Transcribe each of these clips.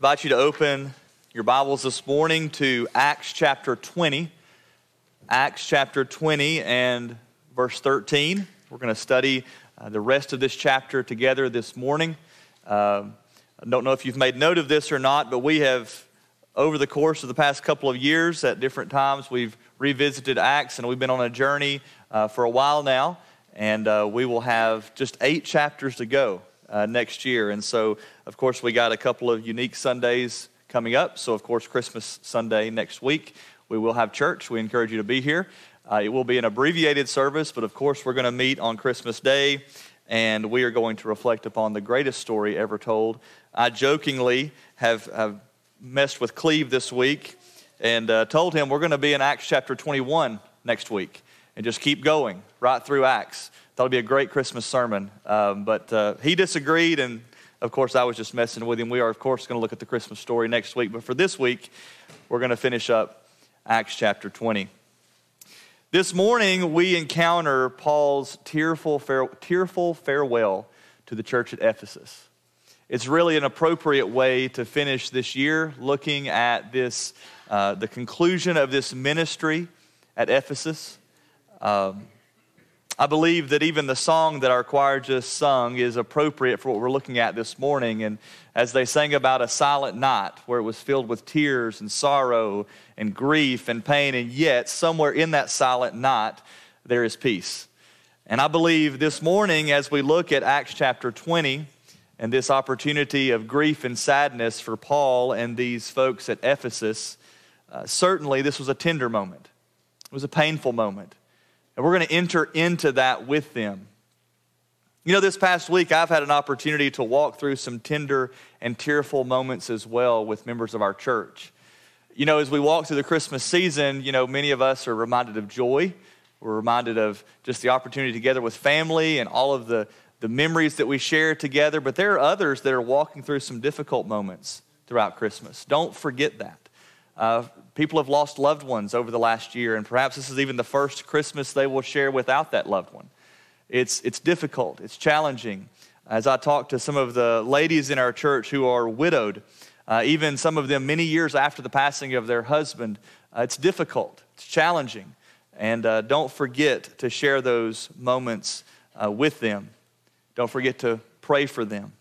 invite you to open your Bibles this morning to Acts chapter 20. Acts chapter 20 and verse 13. We're going to study uh, the rest of this chapter together this morning. Uh, I don't know if you've made note of this or not, but we have, over the course of the past couple of years, at different times, we've revisited Acts and we've been on a journey uh, for a while now. And uh, we will have just eight chapters to go uh, next year. And so, of course, we got a couple of unique Sundays coming up. So, of course, Christmas Sunday next week, we will have church. We encourage you to be here. Uh, it will be an abbreviated service, but of course, we're going to meet on Christmas Day, and we are going to reflect upon the greatest story ever told. I jokingly have, have messed with Cleve this week and uh, told him we're going to be in Acts chapter 21 next week and just keep going right through Acts. Thought it'd be a great Christmas sermon. Um, but uh, he disagreed, and of course, I was just messing with him. We are, of course, going to look at the Christmas story next week. But for this week, we're going to finish up Acts chapter 20. This morning, we encounter Paul's tearful, fare- tearful farewell to the church at Ephesus. It's really an appropriate way to finish this year looking at this, uh, the conclusion of this ministry at Ephesus. Um, I believe that even the song that our choir just sung is appropriate for what we're looking at this morning. And as they sang about a silent night where it was filled with tears and sorrow and grief and pain, and yet somewhere in that silent night, there is peace. And I believe this morning, as we look at Acts chapter 20 and this opportunity of grief and sadness for Paul and these folks at Ephesus, uh, certainly this was a tender moment. It was a painful moment. And we're going to enter into that with them. You know, this past week, I've had an opportunity to walk through some tender and tearful moments as well with members of our church. You know, as we walk through the Christmas season, you know, many of us are reminded of joy. We're reminded of just the opportunity together with family and all of the, the memories that we share together. But there are others that are walking through some difficult moments throughout Christmas. Don't forget that. Uh, people have lost loved ones over the last year, and perhaps this is even the first Christmas they will share without that loved one. It's, it's difficult, it's challenging. As I talk to some of the ladies in our church who are widowed, uh, even some of them many years after the passing of their husband, uh, it's difficult, it's challenging. And uh, don't forget to share those moments uh, with them. Don't forget to pray for them.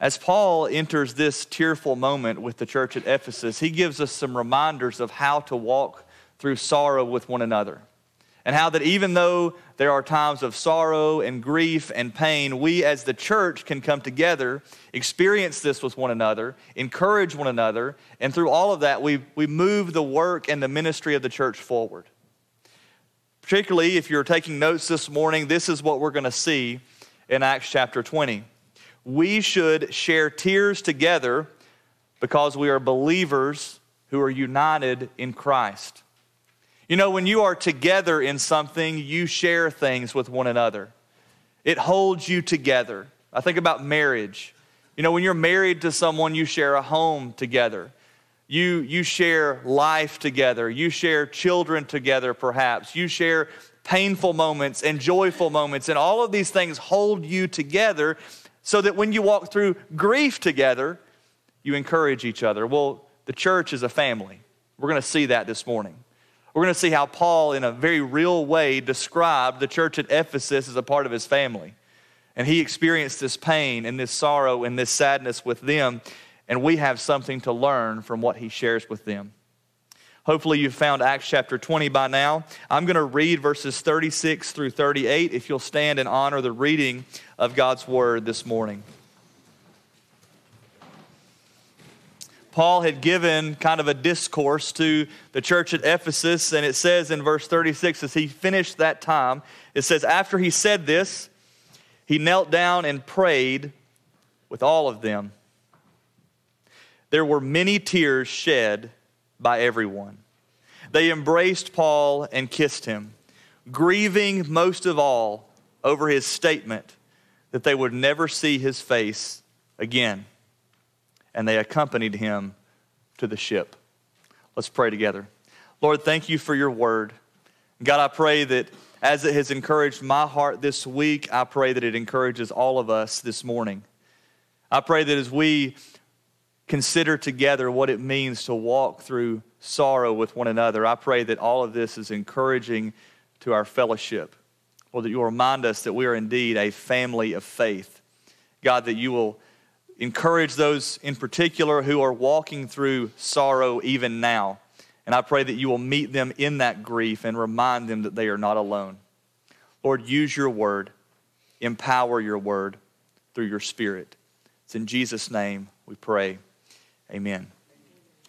As Paul enters this tearful moment with the church at Ephesus, he gives us some reminders of how to walk through sorrow with one another. And how that even though there are times of sorrow and grief and pain, we as the church can come together, experience this with one another, encourage one another, and through all of that, we, we move the work and the ministry of the church forward. Particularly if you're taking notes this morning, this is what we're going to see in Acts chapter 20 we should share tears together because we are believers who are united in Christ. You know, when you are together in something, you share things with one another. It holds you together. I think about marriage. You know, when you're married to someone, you share a home together. You, you share life together. You share children together, perhaps. You share painful moments and joyful moments. And all of these things hold you together so that when you walk through grief together, you encourage each other. Well, the church is a family. We're going to see that this morning. We're going to see how Paul, in a very real way, described the church at Ephesus as a part of his family. And he experienced this pain and this sorrow and this sadness with them. And we have something to learn from what he shares with them. Hopefully, you've found Acts chapter 20 by now. I'm going to read verses 36 through 38 if you'll stand and honor the reading of God's word this morning. Paul had given kind of a discourse to the church at Ephesus, and it says in verse 36 as he finished that time, it says, After he said this, he knelt down and prayed with all of them. There were many tears shed by everyone. They embraced Paul and kissed him, grieving most of all over his statement that they would never see his face again. And they accompanied him to the ship. Let's pray together. Lord, thank you for your word. God, I pray that as it has encouraged my heart this week, I pray that it encourages all of us this morning. I pray that as we consider together what it means to walk through sorrow with one another. I pray that all of this is encouraging to our fellowship, or that you'll remind us that we are indeed a family of faith. God, that you will encourage those in particular who are walking through sorrow even now. And I pray that you will meet them in that grief and remind them that they are not alone. Lord, use your word, empower your word through your spirit. It's in Jesus' name we pray. Amen.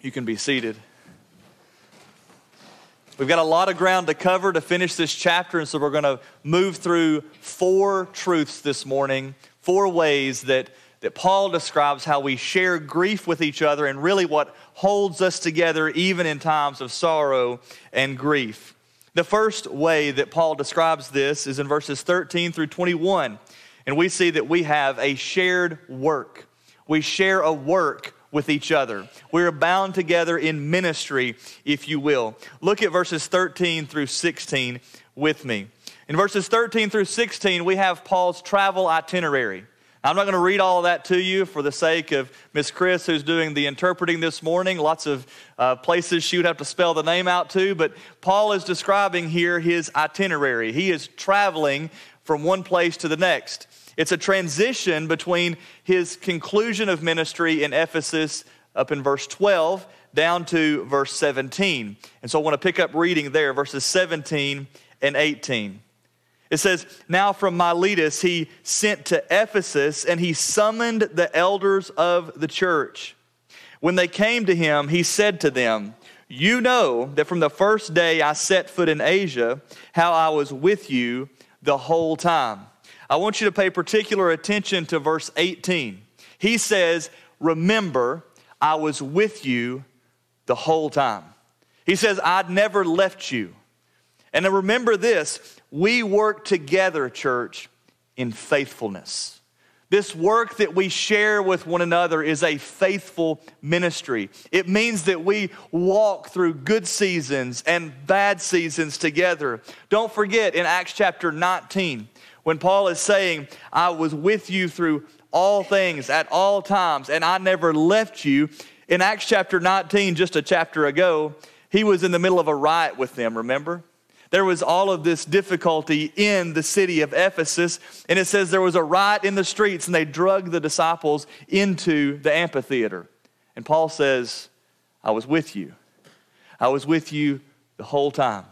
You can be seated. We've got a lot of ground to cover to finish this chapter, and so we're going to move through four truths this morning, four ways that, that Paul describes how we share grief with each other and really what holds us together even in times of sorrow and grief. The first way that Paul describes this is in verses 13 through 21, and we see that we have a shared work. We share a work with each other. We are bound together in ministry, if you will. Look at verses 13 through 16 with me. In verses 13 through 16, we have Paul's travel itinerary. I'm not going to read all of that to you for the sake of Miss Chris, who's doing the interpreting this morning. Lots of uh, places she would have to spell the name out to, but Paul is describing here his itinerary. He is traveling from one place to the next. It's a transition between his conclusion of ministry in Ephesus up in verse 12 down to verse 17. And so I want to pick up reading there, verses 17 and 18. It says, Now from Miletus he sent to Ephesus, and he summoned the elders of the church. When they came to him, he said to them, You know that from the first day I set foot in Asia, how I was with you the whole time I want you to pay particular attention to verse 18. He says, Remember, I was with you the whole time. He says, I'd never left you. And remember this we work together, church, in faithfulness. This work that we share with one another is a faithful ministry. It means that we walk through good seasons and bad seasons together. Don't forget in Acts chapter 19, when Paul is saying, I was with you through all things at all times, and I never left you. In Acts chapter 19, just a chapter ago, he was in the middle of a riot with them, remember? There was all of this difficulty in the city of Ephesus, and it says there was a riot in the streets, and they drug the disciples into the amphitheater. And Paul says, I was with you. I was with you the whole time.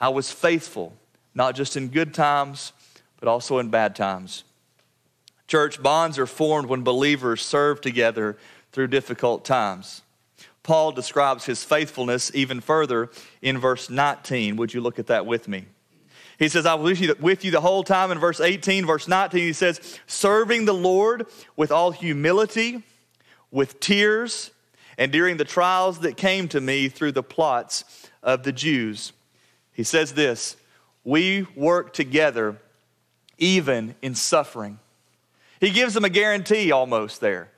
I was faithful, not just in good times, but also in bad times. Church bonds are formed when believers serve together through difficult times. Paul describes his faithfulness even further in verse 19. Would you look at that with me? He says, I was with you the whole time. In verse 18, verse 19, he says, serving the Lord with all humility, with tears, and during the trials that came to me through the plots of the Jews. He says this We work together even in suffering. He gives them a guarantee almost there.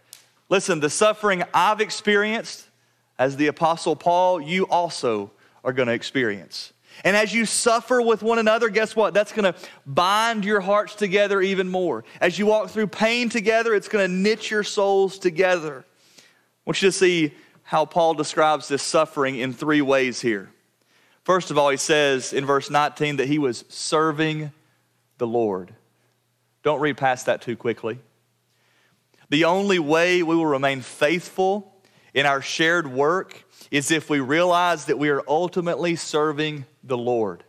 Listen, the suffering I've experienced as the Apostle Paul, you also are going to experience. And as you suffer with one another, guess what? That's going to bind your hearts together even more. As you walk through pain together, it's going to knit your souls together. I want you to see how Paul describes this suffering in three ways here. First of all, he says in verse 19 that he was serving the Lord. Don't read past that too quickly. The only way we will remain faithful in our shared work is if we realize that we are ultimately serving the Lord.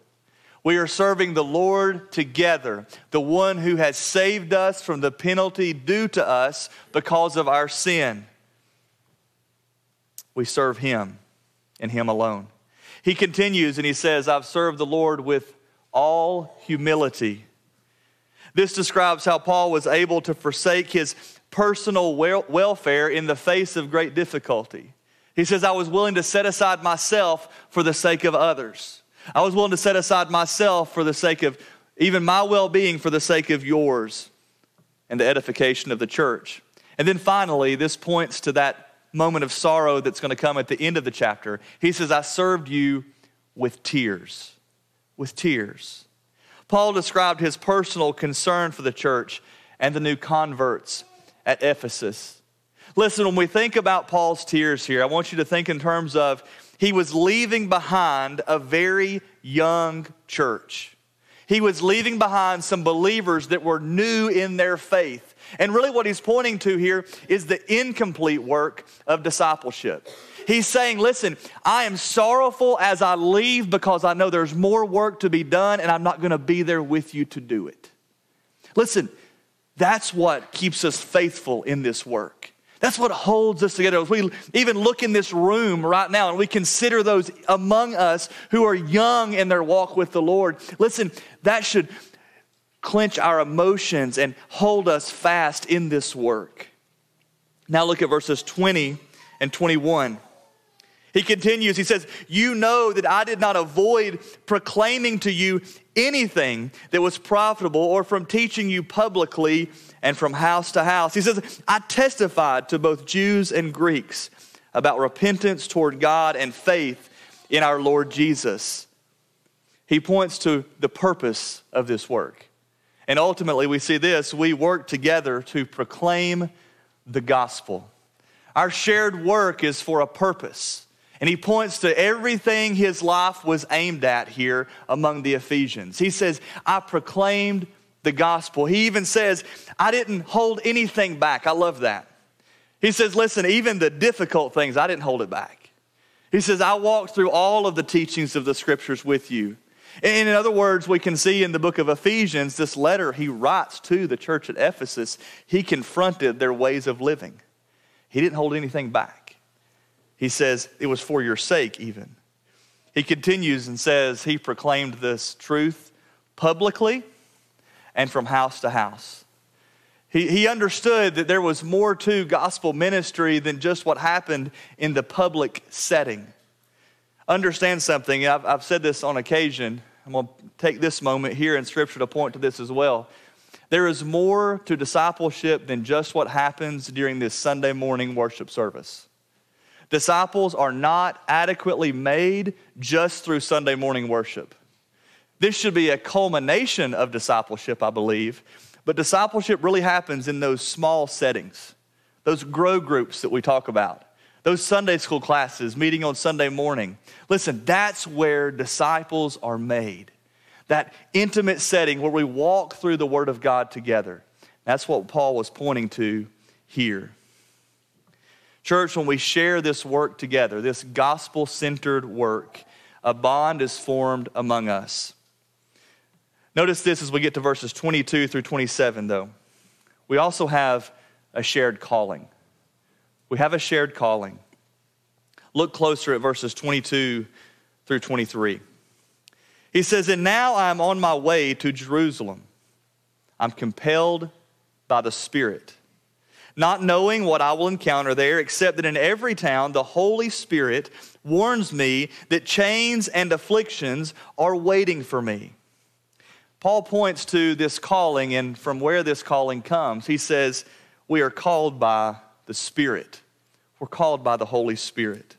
We are serving the Lord together, the one who has saved us from the penalty due to us because of our sin. We serve Him and Him alone. He continues and he says, I've served the Lord with all humility this describes how Paul was able to forsake his personal welfare in the face of great difficulty. He says, I was willing to set aside myself for the sake of others. I was willing to set aside myself for the sake of even my well being, for the sake of yours and the edification of the church. And then finally, this points to that moment of sorrow that's going to come at the end of the chapter. He says, I served you with tears. With tears. Paul described his personal concern for the church and the new converts at Ephesus. Listen, when we think about Paul's tears here, I want you to think in terms of he was leaving behind a very young church. He was leaving behind some believers that were new in their faith. And really, what he's pointing to here is the incomplete work of discipleship. He's saying, Listen, I am sorrowful as I leave because I know there's more work to be done and I'm not going to be there with you to do it. Listen, that's what keeps us faithful in this work. That's what holds us together. As we even look in this room right now and we consider those among us who are young in their walk with the Lord, listen, that should clench our emotions and hold us fast in this work. Now look at verses 20 and 21. He continues, he says, You know that I did not avoid proclaiming to you anything that was profitable or from teaching you publicly and from house to house. He says, I testified to both Jews and Greeks about repentance toward God and faith in our Lord Jesus. He points to the purpose of this work. And ultimately, we see this we work together to proclaim the gospel. Our shared work is for a purpose. And he points to everything his life was aimed at here among the Ephesians. He says, I proclaimed the gospel. He even says, I didn't hold anything back. I love that. He says, Listen, even the difficult things, I didn't hold it back. He says, I walked through all of the teachings of the scriptures with you. And in other words, we can see in the book of Ephesians, this letter he writes to the church at Ephesus, he confronted their ways of living. He didn't hold anything back. He says, It was for your sake, even. He continues and says, He proclaimed this truth publicly and from house to house. He, he understood that there was more to gospel ministry than just what happened in the public setting. Understand something, I've, I've said this on occasion. I'm going to take this moment here in Scripture to point to this as well. There is more to discipleship than just what happens during this Sunday morning worship service. Disciples are not adequately made just through Sunday morning worship. This should be a culmination of discipleship, I believe, but discipleship really happens in those small settings, those grow groups that we talk about, those Sunday school classes, meeting on Sunday morning. Listen, that's where disciples are made. That intimate setting where we walk through the Word of God together. That's what Paul was pointing to here. Church, when we share this work together, this gospel centered work, a bond is formed among us. Notice this as we get to verses 22 through 27, though. We also have a shared calling. We have a shared calling. Look closer at verses 22 through 23. He says, And now I'm on my way to Jerusalem. I'm compelled by the Spirit not knowing what I will encounter there, except that in every town the Holy Spirit warns me that chains and afflictions are waiting for me. Paul points to this calling and from where this calling comes. He says, We are called by the Spirit, we're called by the Holy Spirit.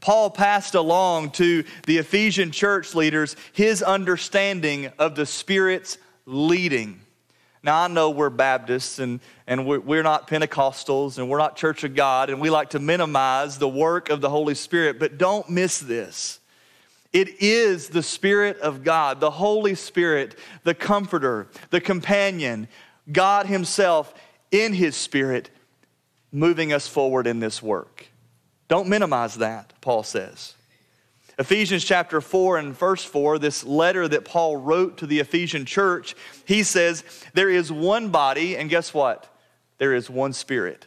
Paul passed along to the Ephesian church leaders his understanding of the Spirit's leading. Now, I know we're Baptists and, and we're, we're not Pentecostals and we're not Church of God, and we like to minimize the work of the Holy Spirit, but don't miss this. It is the Spirit of God, the Holy Spirit, the Comforter, the Companion, God Himself in His Spirit moving us forward in this work. Don't minimize that, Paul says. Ephesians chapter 4 and verse 4, this letter that Paul wrote to the Ephesian church, he says, There is one body, and guess what? There is one spirit.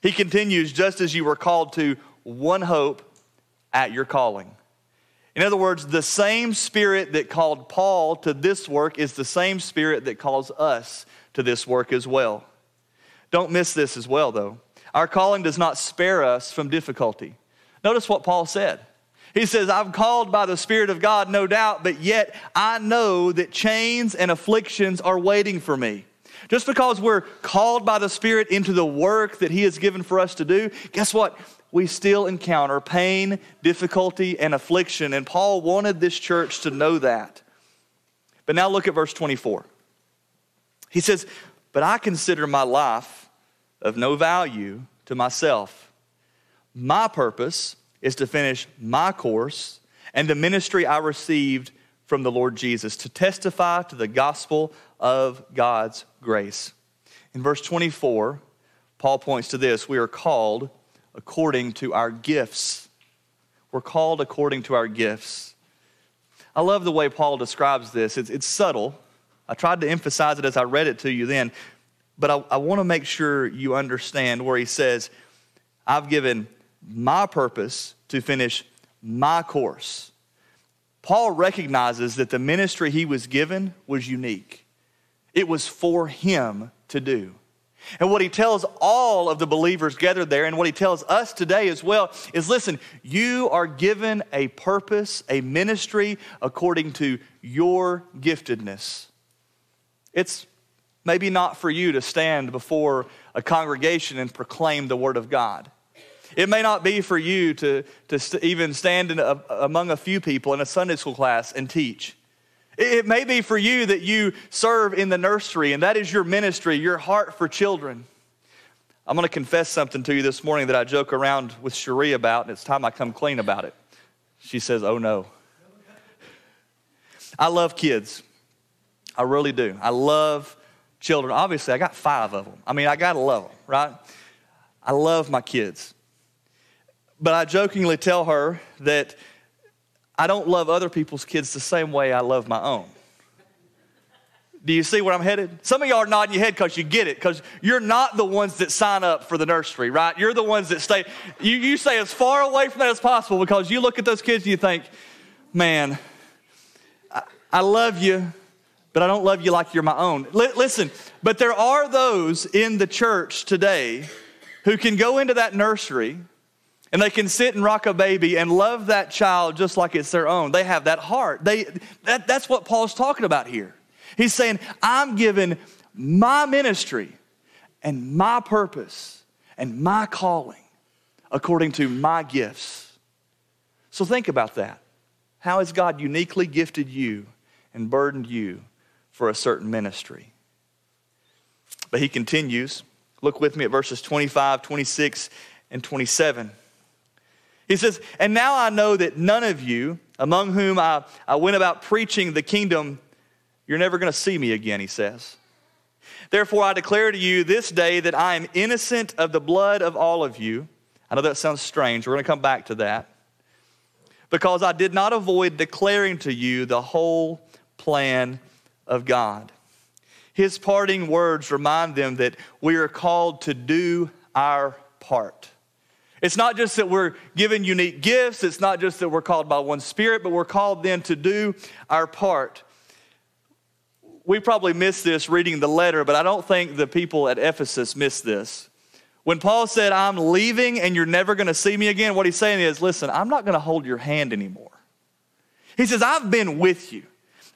He continues, just as you were called to one hope at your calling. In other words, the same spirit that called Paul to this work is the same spirit that calls us to this work as well. Don't miss this as well, though. Our calling does not spare us from difficulty. Notice what Paul said. He says, I'm called by the Spirit of God, no doubt, but yet I know that chains and afflictions are waiting for me. Just because we're called by the Spirit into the work that He has given for us to do, guess what? We still encounter pain, difficulty, and affliction. And Paul wanted this church to know that. But now look at verse 24. He says, But I consider my life of no value to myself. My purpose is to finish my course and the ministry I received from the Lord Jesus to testify to the gospel of God's grace. In verse 24, Paul points to this we are called according to our gifts. We're called according to our gifts. I love the way Paul describes this. It's, it's subtle. I tried to emphasize it as I read it to you then, but I, I want to make sure you understand where he says, I've given my purpose to finish my course. Paul recognizes that the ministry he was given was unique, it was for him to do. And what he tells all of the believers gathered there, and what he tells us today as well, is listen, you are given a purpose, a ministry according to your giftedness. It's maybe not for you to stand before a congregation and proclaim the Word of God. It may not be for you to, to even stand a, among a few people in a Sunday school class and teach. It may be for you that you serve in the nursery, and that is your ministry, your heart for children. I'm going to confess something to you this morning that I joke around with Cherie about, and it's time I come clean about it. She says, Oh no. I love kids. I really do. I love children. Obviously, I got five of them. I mean, I got to love them, right? I love my kids. But I jokingly tell her that I don't love other people's kids the same way I love my own. Do you see where I'm headed? Some of y'all are nodding your head because you get it, because you're not the ones that sign up for the nursery, right? You're the ones that stay, you, you stay as far away from that as possible because you look at those kids and you think, man, I, I love you, but I don't love you like you're my own. L- listen, but there are those in the church today who can go into that nursery and they can sit and rock a baby and love that child just like it's their own. They have that heart. They, that, that's what Paul's talking about here. He's saying, I'm given my ministry and my purpose and my calling according to my gifts. So think about that. How has God uniquely gifted you and burdened you for a certain ministry? But he continues. Look with me at verses 25, 26, and 27. He says, And now I know that none of you, among whom I, I went about preaching the kingdom, you're never going to see me again, he says. Therefore, I declare to you this day that I am innocent of the blood of all of you. I know that sounds strange. We're going to come back to that. Because I did not avoid declaring to you the whole plan of God. His parting words remind them that we are called to do our part. It's not just that we're given unique gifts, it's not just that we're called by one spirit, but we're called then to do our part. We probably missed this reading the letter, but I don't think the people at Ephesus missed this. When Paul said, I'm leaving and you're never going to see me again, what he's saying is, listen, I'm not going to hold your hand anymore. He says, I've been with you,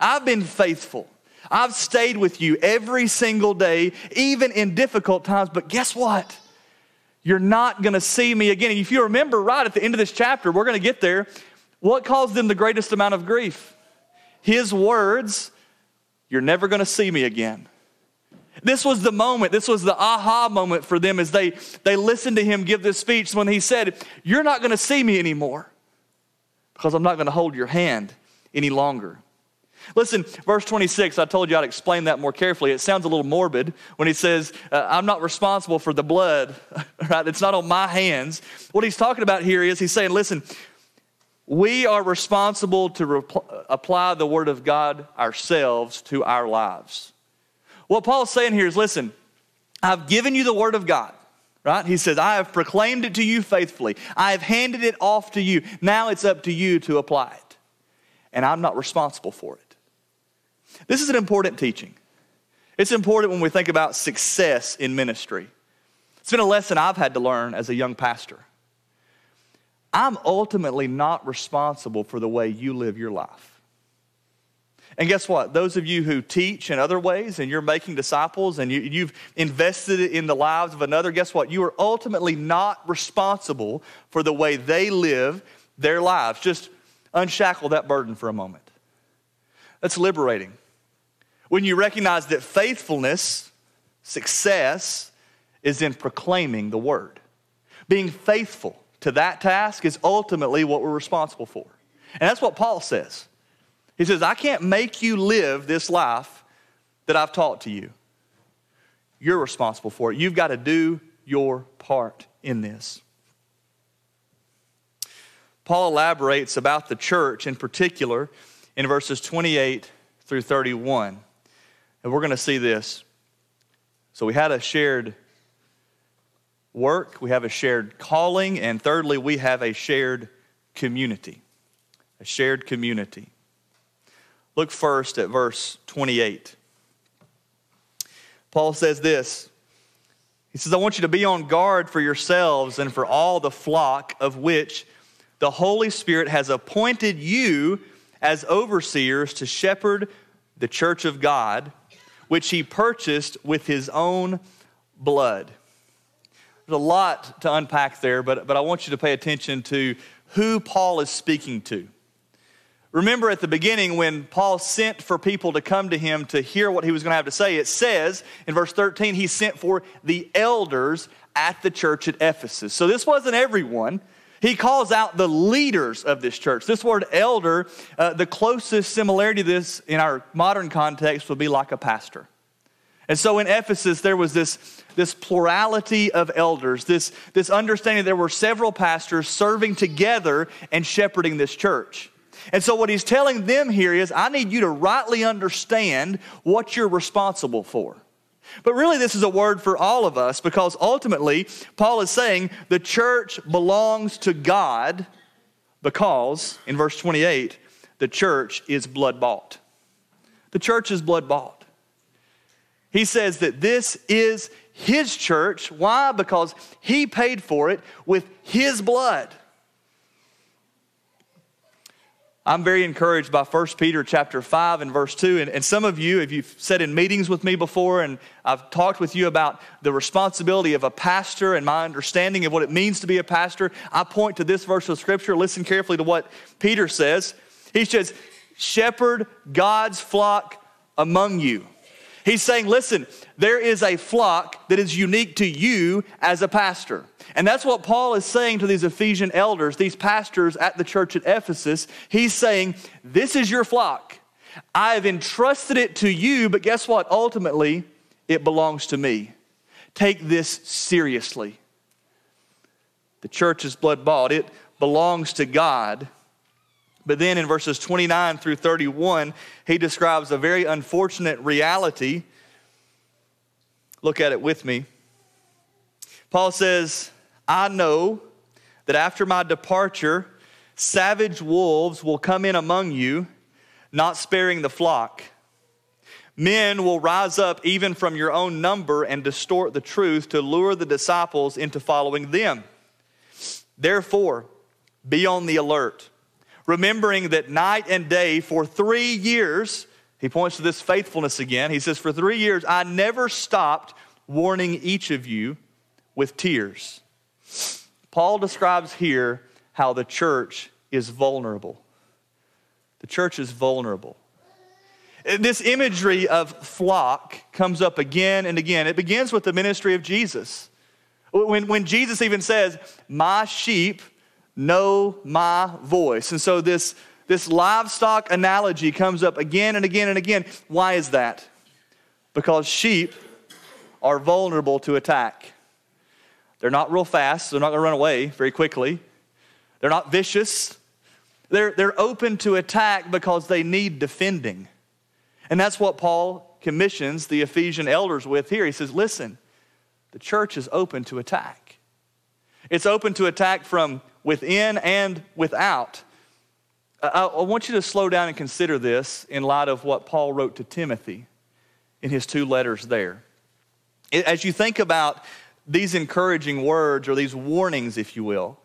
I've been faithful. I've stayed with you every single day, even in difficult times, but guess what? You're not going to see me again. And if you remember right at the end of this chapter, we're going to get there. What caused them the greatest amount of grief? His words, You're never going to see me again. This was the moment, this was the aha moment for them as they, they listened to him give this speech when he said, You're not going to see me anymore because I'm not going to hold your hand any longer. Listen, verse 26, I told you I'd explain that more carefully. It sounds a little morbid when he says, uh, I'm not responsible for the blood, right? It's not on my hands. What he's talking about here is he's saying, listen, we are responsible to apply the word of God ourselves to our lives. What Paul's saying here is listen, I've given you the word of God right? He says, I have proclaimed it to you faithfully. I have handed it off to you. Now it's up to you to apply it. And I'm not responsible for it. This is an important teaching. It's important when we think about success in ministry. It's been a lesson I've had to learn as a young pastor. I'm ultimately not responsible for the way you live your life. And guess what? Those of you who teach in other ways and you're making disciples and you, have invested in the lives of another, guess what? You are ultimately not responsible for the way they live their lives. Just unshackle that burden for a moment. That's liberating. When you recognize that faithfulness, success, is in proclaiming the word. Being faithful to that task is ultimately what we're responsible for. And that's what Paul says. He says, I can't make you live this life that I've taught to you. You're responsible for it. You've got to do your part in this. Paul elaborates about the church in particular in verses 28 through 31. And we're going to see this. So we had a shared work, we have a shared calling, and thirdly, we have a shared community. A shared community. Look first at verse 28. Paul says this He says, I want you to be on guard for yourselves and for all the flock of which the Holy Spirit has appointed you as overseers to shepherd the church of God, which he purchased with his own blood. There's a lot to unpack there, but, but I want you to pay attention to who Paul is speaking to. Remember at the beginning when Paul sent for people to come to him to hear what he was going to have to say, it says in verse 13, he sent for the elders at the church at Ephesus. So this wasn't everyone. He calls out the leaders of this church. This word elder, uh, the closest similarity to this in our modern context would be like a pastor. And so in Ephesus, there was this, this plurality of elders, this, this understanding there were several pastors serving together and shepherding this church. And so, what he's telling them here is, I need you to rightly understand what you're responsible for. But really, this is a word for all of us because ultimately, Paul is saying the church belongs to God because, in verse 28, the church is blood bought. The church is blood bought. He says that this is his church. Why? Because he paid for it with his blood. I'm very encouraged by 1 Peter chapter 5 and verse 2. And, and, some of you, if you've sat in meetings with me before and I've talked with you about the responsibility of a pastor and my understanding of what it means to be a pastor, I point to this verse of scripture. Listen carefully to what Peter says. He says, Shepherd God's flock among you. He's saying, listen, there is a flock that is unique to you as a pastor. And that's what Paul is saying to these Ephesian elders, these pastors at the church at Ephesus. He's saying, This is your flock. I have entrusted it to you, but guess what? Ultimately, it belongs to me. Take this seriously. The church is blood bought, it belongs to God. But then in verses 29 through 31, he describes a very unfortunate reality. Look at it with me. Paul says, I know that after my departure, savage wolves will come in among you, not sparing the flock. Men will rise up even from your own number and distort the truth to lure the disciples into following them. Therefore, be on the alert remembering that night and day for three years, he points to this faithfulness again. He says, For three years, I never stopped warning each of you with tears. Paul describes here how the church is vulnerable. The church is vulnerable. This imagery of flock comes up again and again. It begins with the ministry of Jesus. When, when Jesus even says, My sheep know my voice. And so this, this livestock analogy comes up again and again and again. Why is that? Because sheep are vulnerable to attack. They're not real fast, they're not going to run away very quickly. They're not vicious. They're, they're open to attack because they need defending. And that's what Paul commissions the Ephesian elders with here. He says, Listen, the church is open to attack. It's open to attack from within and without. I, I want you to slow down and consider this in light of what Paul wrote to Timothy in his two letters there. As you think about these encouraging words or these warnings, if you will,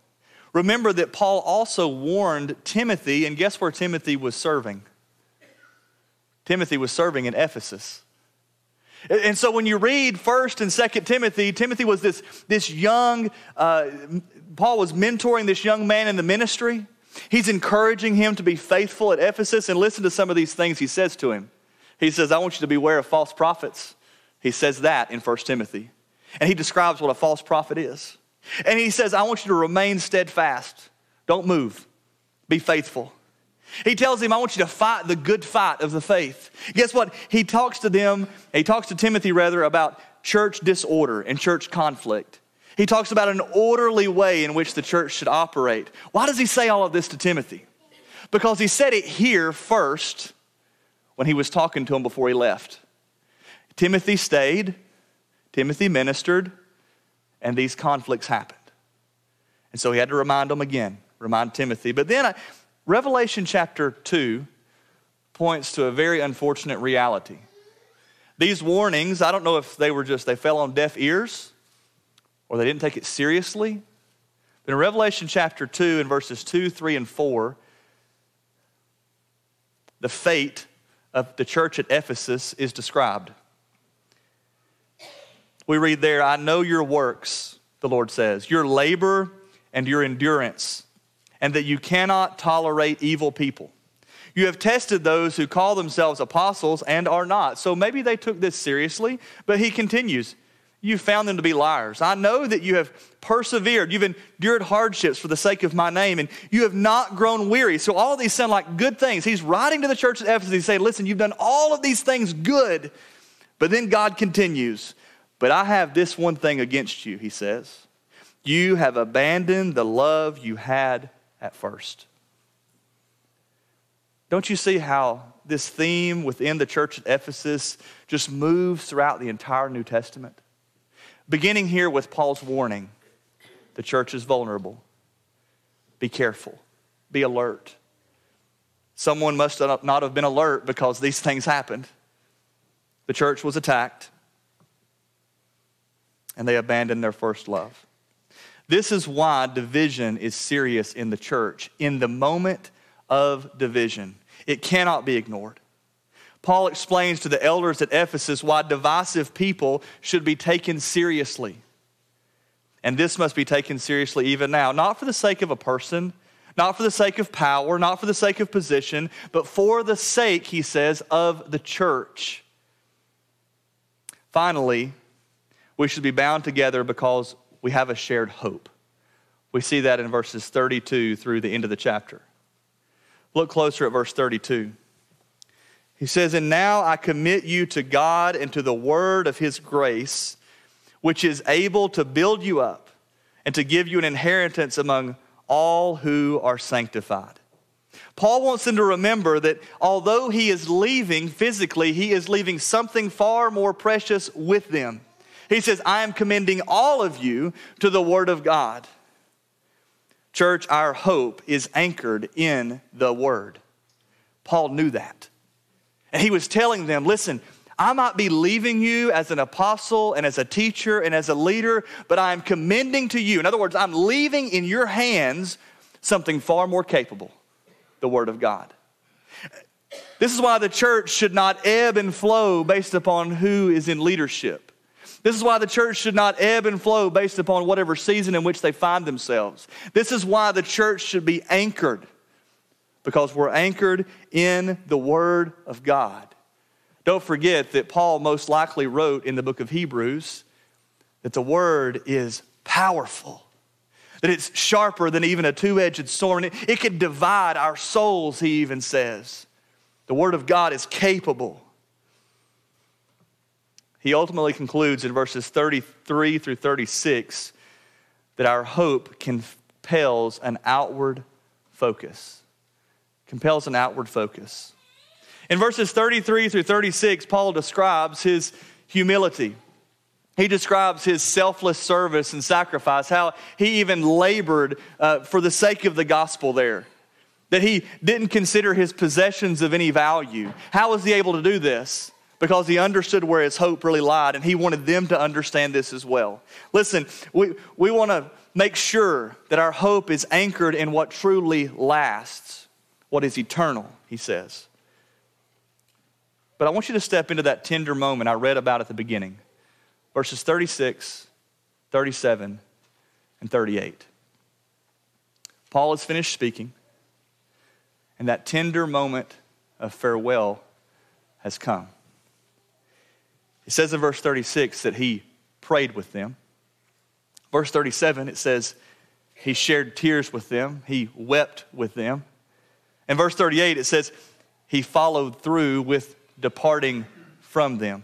remember that Paul also warned Timothy, and guess where Timothy was serving? Timothy was serving in Ephesus. And so when you read 1st and 2nd Timothy, Timothy was this, this young, uh, Paul was mentoring this young man in the ministry. He's encouraging him to be faithful at Ephesus. And listen to some of these things he says to him. He says, I want you to beware of false prophets. He says that in 1 Timothy. And he describes what a false prophet is. And he says, I want you to remain steadfast. Don't move. Be faithful. He tells him, I want you to fight the good fight of the faith. Guess what? He talks to them, he talks to Timothy rather about church disorder and church conflict. He talks about an orderly way in which the church should operate. Why does he say all of this to Timothy? Because he said it here first when he was talking to him before he left. Timothy stayed, Timothy ministered, and these conflicts happened. And so he had to remind them again, remind Timothy. But then I, Revelation chapter 2 points to a very unfortunate reality. These warnings, I don't know if they were just, they fell on deaf ears or they didn't take it seriously. But in Revelation chapter 2, in verses 2, 3, and 4, the fate of the church at Ephesus is described. We read there, I know your works, the Lord says, your labor and your endurance, and that you cannot tolerate evil people. You have tested those who call themselves apostles and are not. So maybe they took this seriously, but he continues you found them to be liars. I know that you have persevered. You've endured hardships for the sake of my name, and you have not grown weary. So, all these sound like good things. He's writing to the church at Ephesus. He's saying, Listen, you've done all of these things good. But then God continues, But I have this one thing against you, he says. You have abandoned the love you had at first. Don't you see how this theme within the church at Ephesus just moves throughout the entire New Testament? Beginning here with Paul's warning the church is vulnerable. Be careful, be alert. Someone must not have been alert because these things happened. The church was attacked, and they abandon their first love. This is why division is serious in the church. In the moment of division, it cannot be ignored. Paul explains to the elders at Ephesus why divisive people should be taken seriously. And this must be taken seriously even now, not for the sake of a person, not for the sake of power, not for the sake of position, but for the sake, he says, of the church. Finally, we should be bound together because we have a shared hope. We see that in verses 32 through the end of the chapter. Look closer at verse 32. He says, And now I commit you to God and to the word of his grace, which is able to build you up and to give you an inheritance among all who are sanctified. Paul wants them to remember that although he is leaving physically, he is leaving something far more precious with them. He says, I am commending all of you to the Word of God. Church, our hope is anchored in the Word. Paul knew that. And he was telling them, listen, I might be leaving you as an apostle and as a teacher and as a leader, but I am commending to you. In other words, I'm leaving in your hands something far more capable the Word of God. This is why the church should not ebb and flow based upon who is in leadership. This is why the church should not ebb and flow based upon whatever season in which they find themselves. This is why the church should be anchored because we're anchored in the Word of God. Don't forget that Paul most likely wrote in the book of Hebrews that the Word is powerful, that it's sharper than even a two edged sword. It, it can divide our souls, he even says. The Word of God is capable. He ultimately concludes in verses 33 through 36 that our hope compels an outward focus compels an outward focus. In verses 33 through 36, Paul describes his humility. He describes his selfless service and sacrifice, how he even labored uh, for the sake of the gospel there, that he didn't consider his possessions of any value. How was he able to do this? Because he understood where his hope really lied, and he wanted them to understand this as well. Listen, we, we want to make sure that our hope is anchored in what truly lasts what is eternal, he says. But I want you to step into that tender moment I read about at the beginning verses 36, 37, and 38. Paul has finished speaking, and that tender moment of farewell has come. It says in verse 36 that he prayed with them. Verse 37, it says, He shared tears with them, He wept with them. In verse 38, it says, He followed through with departing from them.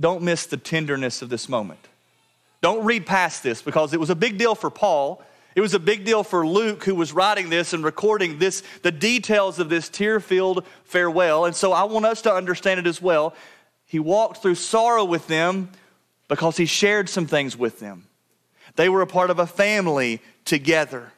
Don't miss the tenderness of this moment. Don't read past this because it was a big deal for Paul. It was a big deal for Luke, who was writing this and recording this, the details of this tear filled farewell. And so I want us to understand it as well. He walked through sorrow with them because he shared some things with them. They were a part of a family together.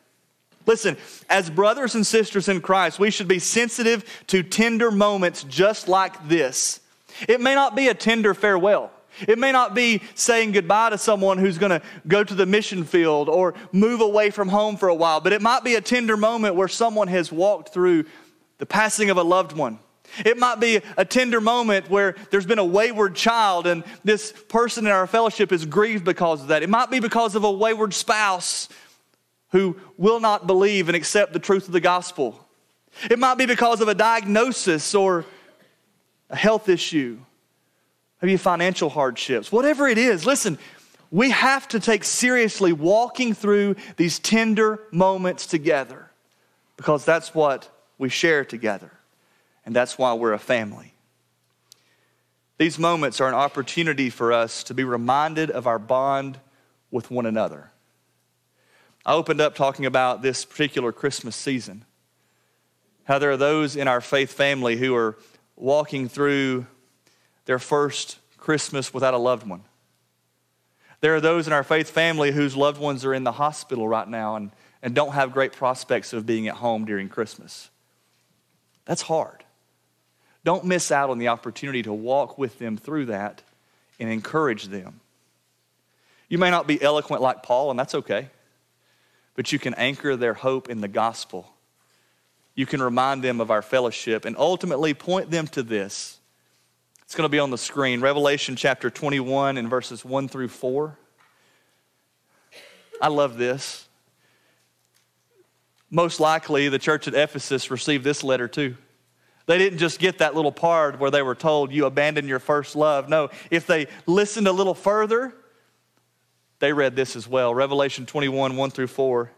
Listen, as brothers and sisters in Christ, we should be sensitive to tender moments just like this. It may not be a tender farewell. It may not be saying goodbye to someone who's going to go to the mission field or move away from home for a while, but it might be a tender moment where someone has walked through the passing of a loved one. It might be a tender moment where there's been a wayward child and this person in our fellowship is grieved because of that. It might be because of a wayward spouse who will not believe and accept the truth of the gospel. It might be because of a diagnosis or a health issue, maybe financial hardships, whatever it is. Listen, we have to take seriously walking through these tender moments together because that's what we share together, and that's why we're a family. These moments are an opportunity for us to be reminded of our bond with one another. I opened up talking about this particular Christmas season. How there are those in our faith family who are walking through their first Christmas without a loved one. There are those in our faith family whose loved ones are in the hospital right now and, and don't have great prospects of being at home during Christmas. That's hard. Don't miss out on the opportunity to walk with them through that and encourage them. You may not be eloquent like Paul, and that's okay but you can anchor their hope in the gospel. You can remind them of our fellowship and ultimately point them to this. It's going to be on the screen Revelation chapter 21 and verses 1 through 4. I love this. Most likely, the church at Ephesus received this letter too. They didn't just get that little part where they were told, You abandoned your first love. No, if they listened a little further, they read this as well Revelation 21 1 through 4.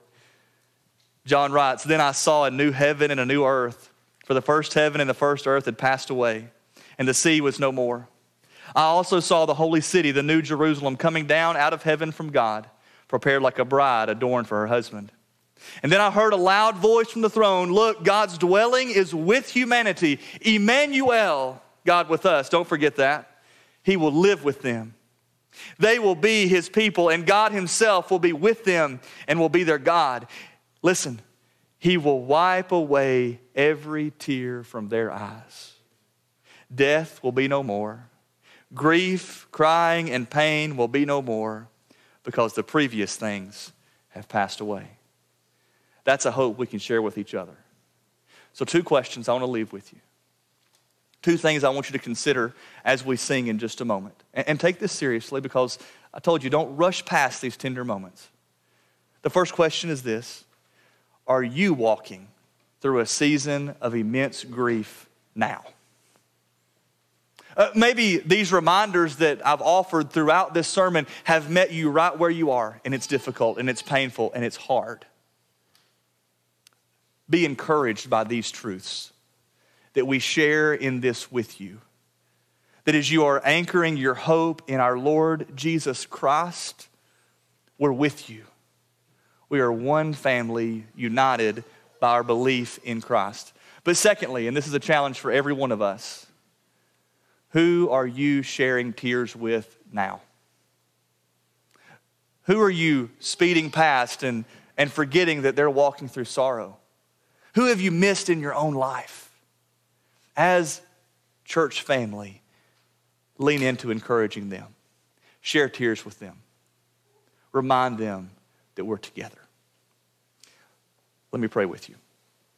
John writes, Then I saw a new heaven and a new earth, for the first heaven and the first earth had passed away, and the sea was no more. I also saw the holy city, the new Jerusalem, coming down out of heaven from God, prepared like a bride adorned for her husband. And then I heard a loud voice from the throne Look, God's dwelling is with humanity. Emmanuel, God with us. Don't forget that. He will live with them. They will be his people, and God himself will be with them and will be their God. Listen, he will wipe away every tear from their eyes. Death will be no more. Grief, crying, and pain will be no more because the previous things have passed away. That's a hope we can share with each other. So, two questions I want to leave with you. Two things I want you to consider as we sing in just a moment. And, and take this seriously because I told you, don't rush past these tender moments. The first question is this Are you walking through a season of immense grief now? Uh, maybe these reminders that I've offered throughout this sermon have met you right where you are, and it's difficult, and it's painful, and it's hard. Be encouraged by these truths that we share in this with you. That as you are anchoring your hope in our Lord Jesus Christ, we're with you. We are one family united by our belief in Christ. But secondly, and this is a challenge for every one of us, who are you sharing tears with now? Who are you speeding past and, and forgetting that they're walking through sorrow? Who have you missed in your own life? as church family, lean into encouraging them, share tears with them, remind them that we're together. Let me pray with you.